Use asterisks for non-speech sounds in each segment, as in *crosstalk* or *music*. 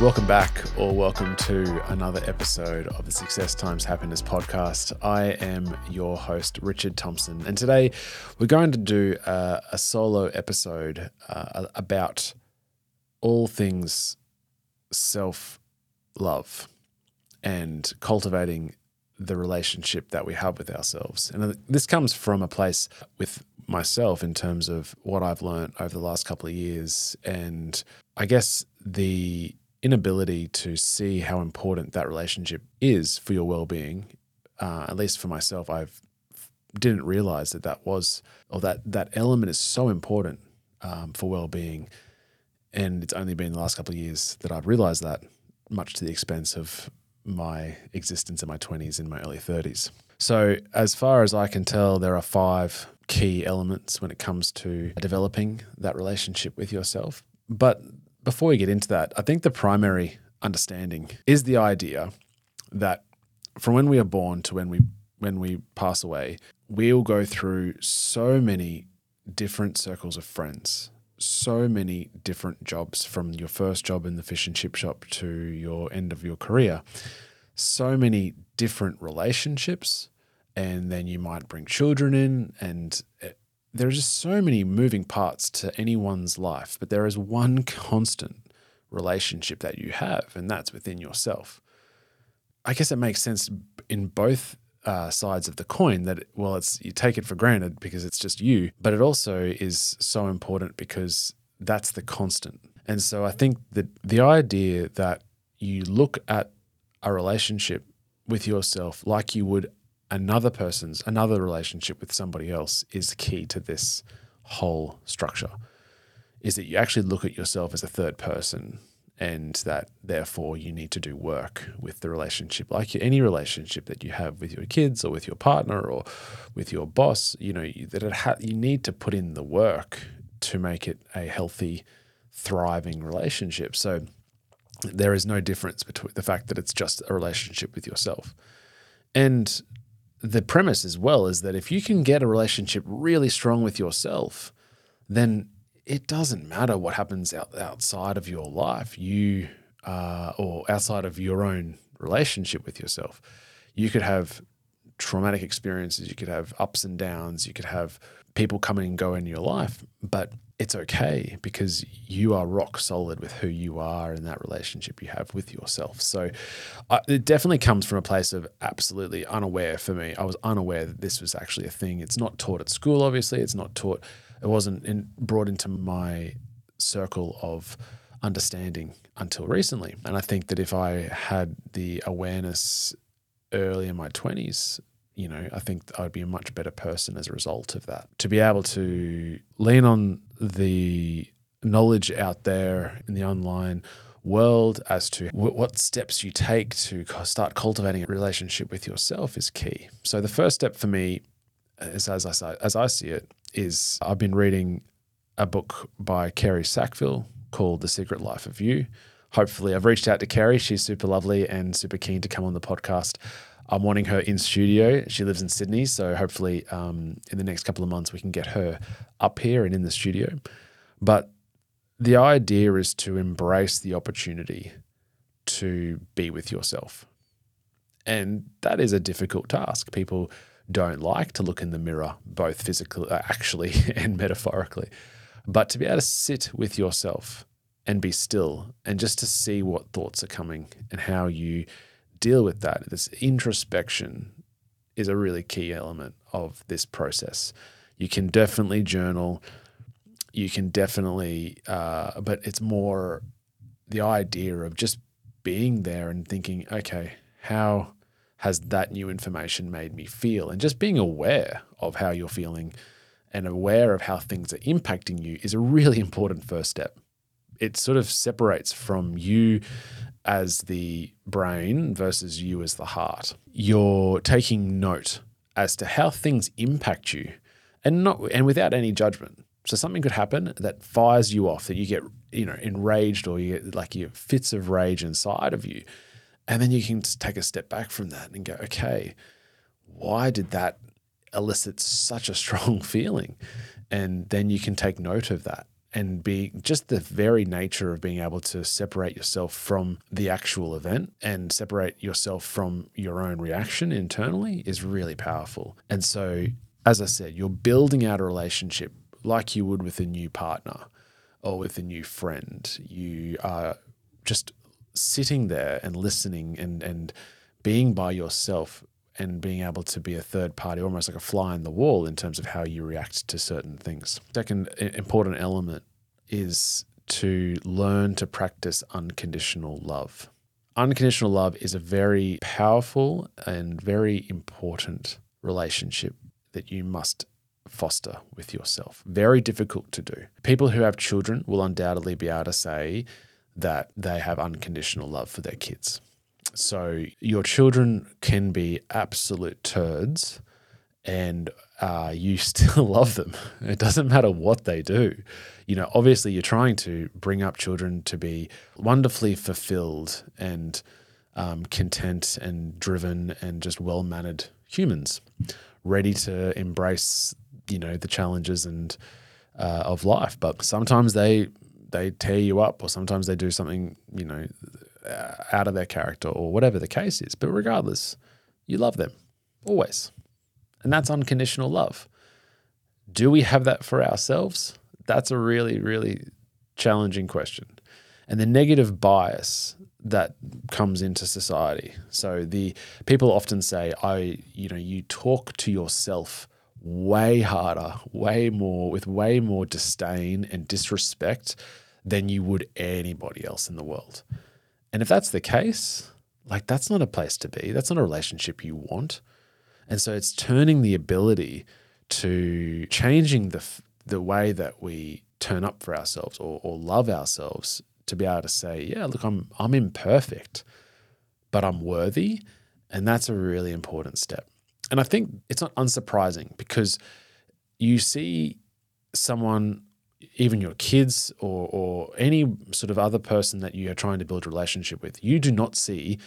Welcome back, or welcome to another episode of the Success Times Happiness podcast. I am your host, Richard Thompson, and today we're going to do a, a solo episode uh, about all things self love and cultivating the relationship that we have with ourselves. And this comes from a place with myself in terms of what I've learned over the last couple of years. And I guess the inability to see how important that relationship is for your well-being uh, at least for myself i've didn't realize that that was or that that element is so important um, for well-being. And it's only been the last couple of years that i've realized that much to the expense of my existence in my 20s and my early 30s so as far as i can tell there are five key elements when it comes to developing that relationship with yourself. But before we get into that, I think the primary understanding is the idea that from when we are born to when we when we pass away, we'll go through so many different circles of friends, so many different jobs from your first job in the fish and chip shop to your end of your career, so many different relationships, and then you might bring children in, and eh, there are just so many moving parts to anyone's life, but there is one *laughs* constant relationship that you have, and that's within yourself. I guess it makes sense in both uh, sides of the coin that well, it's you take it for granted because it's just you, but it also is so important because that's the constant. And so I think that the idea that you look at a relationship with yourself like you would another person's, another relationship with somebody else is key to this whole structure. Is that you actually look at yourself as a third person and that therefore you need to do work with the relationship like any relationship that you have with your kids or with your partner or with your boss you know that it ha- you need to put in the work to make it a healthy thriving relationship so there is no difference between the fact that it's just a relationship with yourself and the premise as well is that if you can get a relationship really strong with yourself, then it doesn't matter what happens out, outside of your life, you uh, or outside of your own relationship with yourself. You could have traumatic experiences, you could have ups and downs, you could have people coming and go in your life, but it's okay because you are rock solid with who you are and that relationship you have with yourself. So uh, it definitely comes from a place of absolutely unaware for me. I was unaware that this was actually a thing. It's not taught at school, obviously. It's not taught, it wasn't in, brought into my circle of understanding until recently. And I think that if I had the awareness early in my 20s, you know, I think I'd be a much better person as a result of that. To be able to lean on the knowledge out there in the online world as to what steps you take to start cultivating a relationship with yourself is key. So the first step for me, is, as I as I see it, is I've been reading a book by Kerri Sackville called The Secret Life of You. Hopefully, I've reached out to Kerri. She's super lovely and super keen to come on the podcast. I'm wanting her in studio. She lives in Sydney, so hopefully um, in the next couple of months we can get her up here and in the studio. But the idea is to embrace the opportunity to be with yourself. And that is a difficult task. People don't like to look in the mirror, both physically, uh, actually, *laughs* and metaphorically. But to be able to sit with yourself and be still and just to see what thoughts are coming and how you deal with that. This introspection is a really key element of this process. You can definitely journal. You can definitely, uh, but it's more the idea of just being there and thinking, okay, how has that new information made me feel? And just being aware of how you're feeling and aware of how things are impacting you is a really *laughs* important first step. It sort of separates from you as the brain versus you as the heart. You're taking note as to how things impact you and not and without any judgment. So something could happen that fires you off, that you get, you know, enraged or you get like you fits of rage inside of you. And then you can take a step back from that and go, okay, why did that elicit such a *laughs* strong feeling? And then you can take note of that and be just the very nature of being able to separate yourself from the actual event and separate yourself from your own reaction internally is really powerful. And so, as I said, you're building out a relationship like you would with a new partner or with a new friend. You are just sitting there and listening and and being by yourself and being able to be a third party, almost like a fly in the wall in terms of how you react to certain things. Second important element is to learn to practice unconditional love. Unconditional love is a very powerful and very important relationship that you must foster with yourself. Very difficult to do. People who have children will undoubtedly be able to say that they have unconditional love for their kids. So your children can be absolute turds and uh, you *laughs* still love them. It doesn't matter what they do. You know, obviously, you're trying to bring up children to be wonderfully fulfilled and um, content and driven and just well mannered humans, ready to embrace, you know, the challenges and uh, of life. But sometimes they they tear you up, or sometimes they do something, you know, Uh, out of their character or whatever the case is. But regardless, you love them always. And that's unconditional love. Do we have that for ourselves? That's a really, really challenging question. And the negative bias that comes into society. So the people often say, I, you know, you talk to yourself way harder, way more, with way more disdain and disrespect than you would anybody else in the world. And if that's the case, like that's not a place to be. That's not a relationship you want. And so it's turning the ability to changing the the way that we turn up for ourselves or, or love ourselves to be able to say, yeah, look, I'm I'm imperfect, but I'm worthy. And that's a really important step. And I think it's not unsurprising because you see someone even your kids or, or any sort of other person that you are trying to build a relationship with, you do not see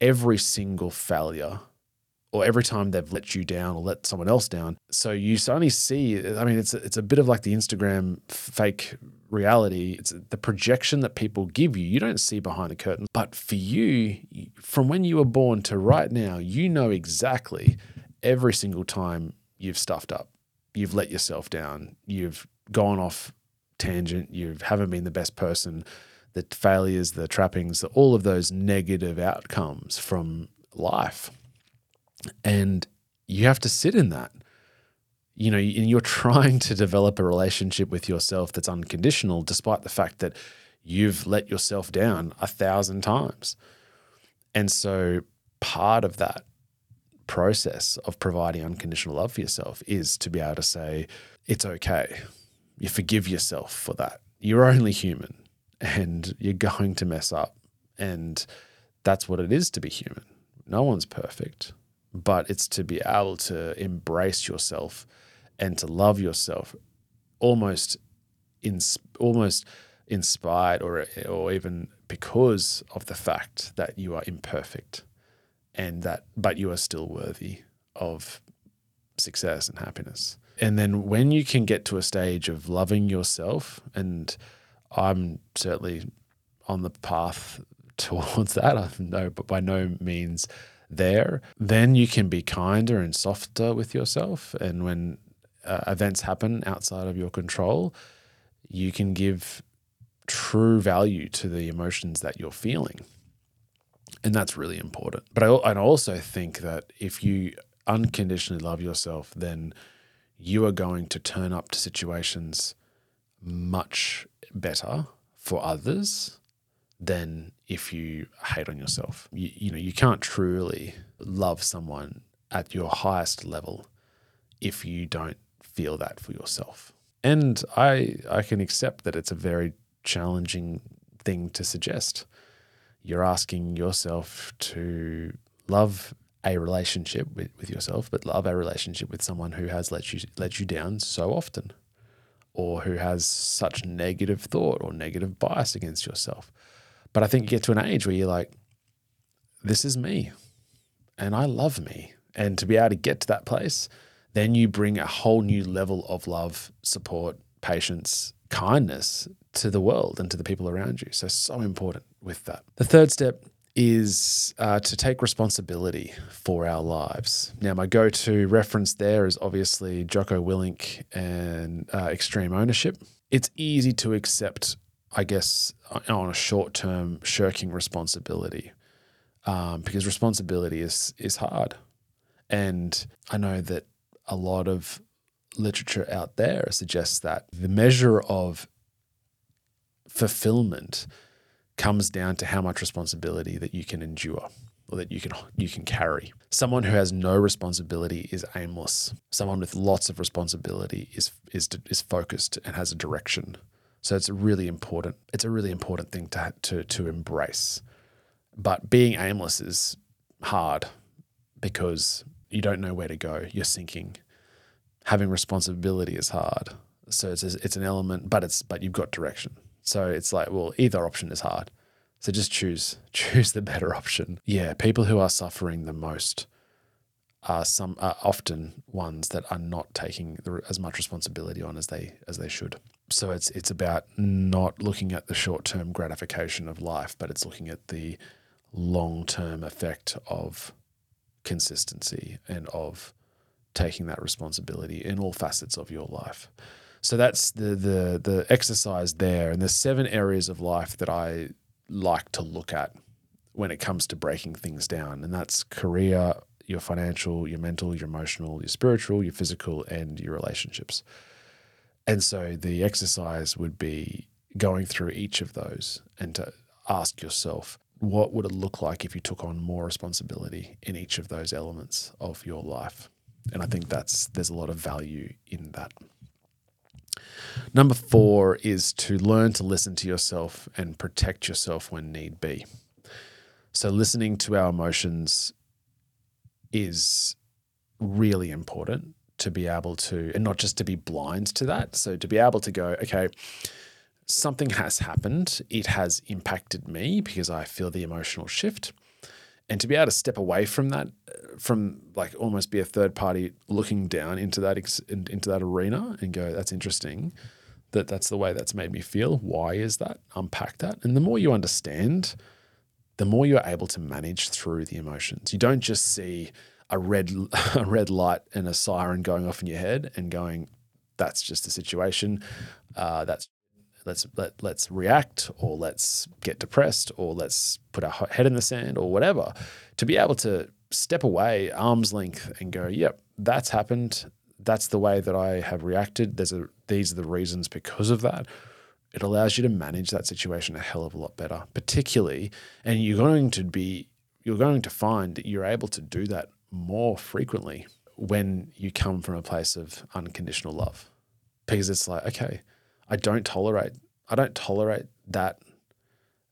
every single failure or every time they've let you down or let someone else down. So you only see, I mean, it's, it's a bit of like the Instagram fake reality. It's the projection that people give you. You don't see behind the curtain. But for you, from when you were born to right now, you know exactly every single time you've stuffed up, you've let yourself down, you've gone off tangent, you haven't been the best person, the failures, the trappings, all of those negative outcomes from life. And you have to sit in that. You know, and you're *laughs* trying to develop a relationship with yourself that's unconditional, despite the fact that you've let yourself down a thousand times. And so part of that process of providing unconditional love for yourself is to be able to say, it's okay you forgive yourself for that. You're only human and you're going to mess up. And that's what it is to be human. No one's perfect, but it's to be able to embrace yourself and to love yourself almost in almost inspired or or even because of the fact that you are imperfect and that but you are still worthy of success and happiness. And then when you can get to a stage of loving yourself, and I'm certainly on the path *laughs* towards that, I know, but by no means there, then you can be kinder and softer with yourself. And when uh, events happen outside of your control, you can give true value to the emotions that you're feeling. And that's really important. But I, I also think that if you unconditionally love yourself, then you are going to turn up to situations much better for others than if you hate on yourself. You, you know, you can't truly love someone at your highest level if you don't feel that for yourself. And I I can accept that it's a very challenging thing to suggest. You're asking yourself to love a relationship with, with yourself, but love a relationship with someone who has let you let you down so often, or who has such negative thought or negative bias against yourself. But I think you get to an age where you're like, this is me, and I love me, and to be able to get to that place, then you bring a whole new level of love, support, patience, kindness to the world and to the people around you. So, so important with that. The third step is uh, to take responsibility for our lives. Now, my go to reference there is obviously Jocko Willink and uh, extreme ownership. It's easy to accept, I guess, on a short term, shirking responsibility um, because responsibility is, is hard. And I know that a lot of literature out there suggests that the measure of fulfillment comes down to how much responsibility that you can endure or that you can you can carry. Someone who has no responsibility is aimless. Someone with lots of responsibility is is is focused and has a direction. So it's a really important it's a really important thing to to to embrace. But being aimless is hard because you don't know where to go. You're sinking. Having responsibility is hard. So it's it's an element, but it's but you've got direction. So it's like, well, either option is hard. So just choose *laughs* choose the better option. Yeah, people who are suffering the most are some are often ones that are not taking as much responsibility on as they as they should. So it's it's about not looking at the short term gratification of life, but it's looking at the long term effect of consistency and of taking that responsibility in all facets of your life. So that's the the the exercise there, and there's seven areas of life that I like to look at when it comes to breaking things down, and that's career, your financial, your mental, your emotional, your spiritual, your physical, and your relationships. And so the exercise would be going through each of those and to ask yourself, what would it look like if you took on more responsibility in each of those elements of your life? And I think that's there's a lot of value in that. Number four is to learn to listen to yourself and protect yourself when need be. So, listening to our emotions is really important to be able to, and not just to be blind to that. So, to be able to go, okay, something has happened, it has impacted me because I feel the emotional shift and to be able to step away from that from like almost be a third party looking down into that into that arena and go that's interesting that that's the way that's made me feel. Why is that? Unpack that. And the more you understand the more you're able to manage through the emotions. You don't just see a red *laughs* a red light and a siren going off in your head and going that's just a situation. Uh, that's let's let, let's react or let's get depressed or let's put our head in the sand or whatever. To be able to step away arm's length and go yep that's happened. That's the way that i have reacted. There's a these are the reasons because of that. It allows you to manage that situation a hell of a lot better particularly and you're going to be you're going to find that you're able to do that more frequently when you come from a place of unconditional love. Because it's like okay I don't tolerate I don't tolerate that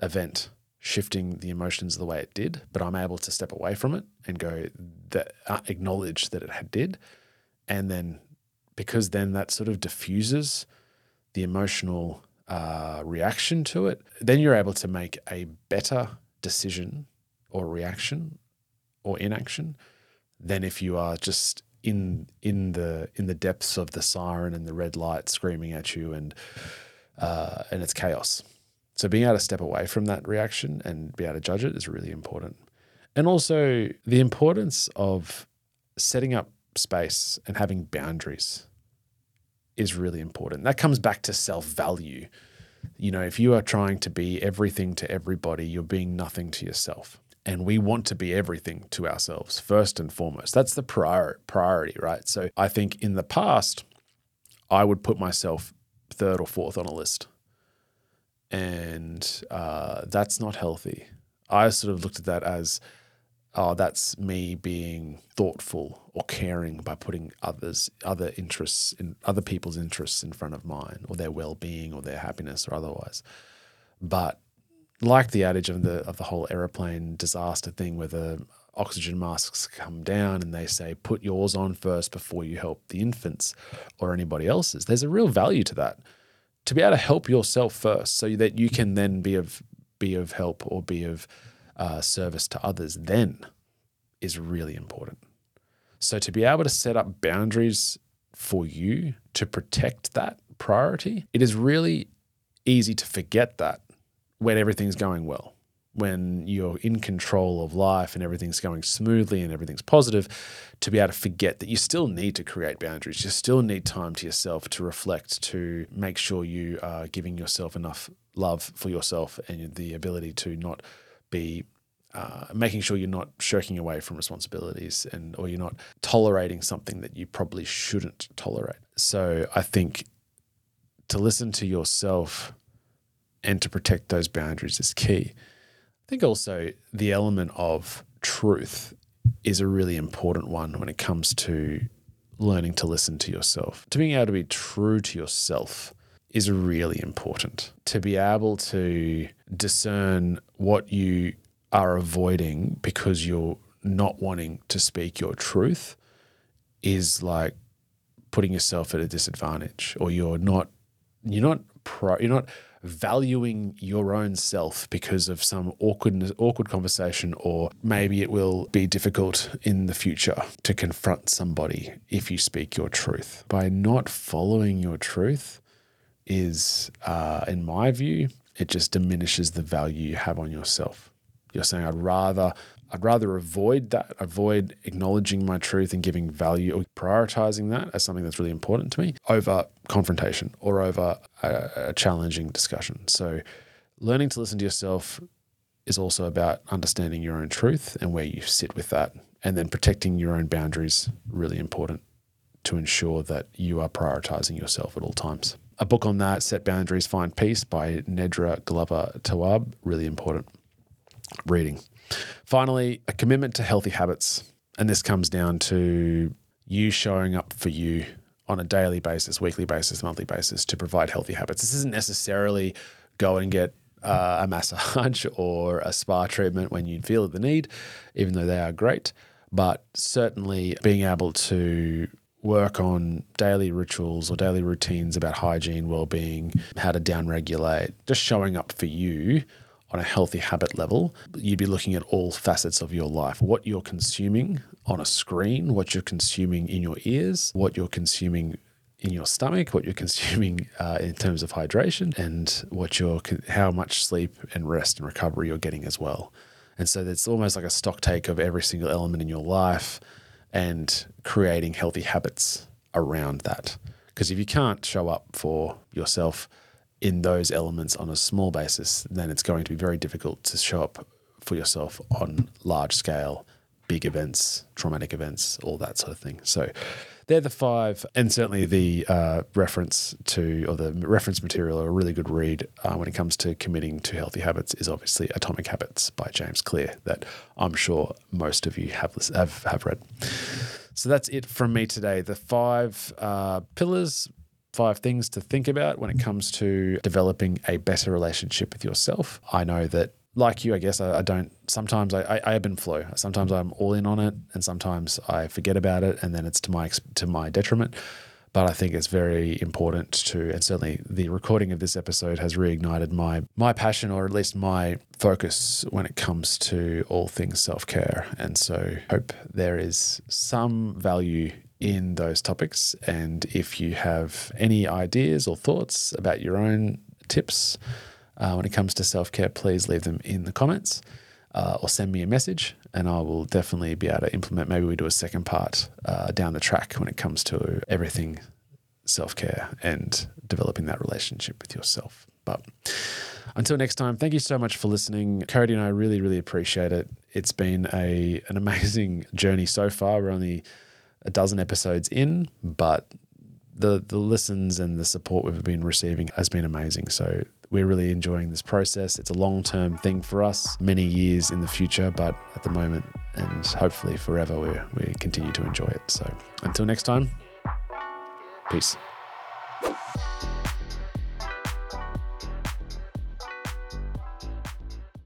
event shifting the emotions the way it did, but I'm able to step away from it and go that uh, acknowledge that it had did, and then because then that sort of diffuses the emotional uh, reaction to it, then you're able to make a better decision or reaction or inaction than if you are just in in the in the depths of the siren and the red light screaming at you and uh, and it's chaos. So being able to step away from that reaction and be able to judge it is really important. And also the importance of setting up space and having boundaries is really important. That comes back to self value. You know, if you are trying to be everything to everybody, you're being nothing to yourself and we want to be everything to ourselves first and foremost. That's the prior, priority, right? So I think in the past, I would put myself third or fourth on a list, and uh, that's not healthy. I sort of looked at that as, oh, that's me being thoughtful or caring by putting others, other interests in other people's interests in front of mine, or their well-being, or their happiness, or otherwise. But like the adage of the of the whole aeroplane disaster thing where the oxygen masks come down and they say put yours on first before you help the infants or anybody else's. There's a real value to that. To be able to help yourself first so that you can then be of be of help or be of uh, service to others then is really important. So to be able to set up boundaries for you to protect that priority, it is really easy to forget that when everything's going well when you're in control of life and everything's going smoothly and everything's positive, to be able to forget that you still need to create boundaries. You still need time to yourself to reflect, to make sure you are giving yourself enough love for yourself and the ability to not be. Uh, making sure you're not shirking away from responsibilities and or you're not tolerating something that you probably shouldn't tolerate. So I think to listen to yourself and to protect those boundaries is key. I think also the element of truth is a really important one when it comes to learning to listen to yourself. To being able to be true to yourself is really important. To be able to discern what you are avoiding because you're not wanting to speak your truth is like putting yourself at a disadvantage or you're not you're not pro, you're not valuing your own self because of some awkward awkward conversation or maybe it will be difficult in the future to confront somebody if you speak your truth. By not following your truth is uh, in my view it just diminishes the value you have on yourself. You're saying i'd rather I'd rather avoid that, avoid acknowledging my truth and giving value or prioritizing that as something that's really important to me over confrontation or over a, a challenging discussion. So, learning to listen to yourself is also about understanding your own truth and where you sit with that, and then protecting your own boundaries. Really important to ensure that you are prioritizing yourself at all times. A book on that, Set Boundaries, Find Peace by Nedra Glover Tawwab, really important reading. Finally, a commitment to healthy habits. And this comes down to you showing up for you on a daily basis, weekly basis, monthly basis to provide healthy habits. This isn't necessarily go and get uh, a massage *laughs* or a spa treatment when you feel the need, even though they are great. But certainly being able to work on daily rituals or daily routines about hygiene, well-being, how to downregulate, just showing up for you on a healthy habit level, you'd be looking at all facets of your life what you're consuming on a screen, what you're consuming in your ears, what you're consuming in your stomach, what you're *laughs* consuming uh, in terms of hydration, and what you're how much sleep and rest and recovery you're getting as well. And so it's almost like a stock take of every single element in your life and creating healthy habits around that. Because if you can't show up for yourself in those elements on a small basis, then it's going to be very difficult to show up for yourself on large scale, big events, traumatic events, all that sort of thing. So they're the five, and certainly the uh, reference to or the reference material, a really good read uh, when it comes to committing to healthy habits is obviously Atomic Habits by James Clear, that I'm sure most of you have have, have read. So that's it from me today. The five uh, pillars five things to think about when it comes to developing a better relationship with yourself. I know that like you, I guess I, I don't. Sometimes I, I, ebb and flow. Sometimes I'm all in on it, and sometimes I forget about it, and then it's to my to my detriment. But I think it's very important to, and certainly the recording of this episode has reignited my my passion, or at least my focus when it comes to all things self care. And so, hope there is some value in those topics. And if you have any ideas or thoughts about your own tips uh, when it comes to self care, please leave them in the comments uh, or send me a message, and I will definitely be able to implement. Maybe we do a second part uh, down the track when it comes to everything self care and developing that relationship with yourself. But until next time, thank you so much for listening. Cody and I really, really appreciate it. It's been a an amazing *laughs* journey so far. We're only a dozen episodes in, but the the listens and the support we've been receiving has been amazing. So we're really enjoying this process. It's a long term thing for us, many years in the future, but at the moment and hopefully forever, we we continue to enjoy it. So until next time, peace.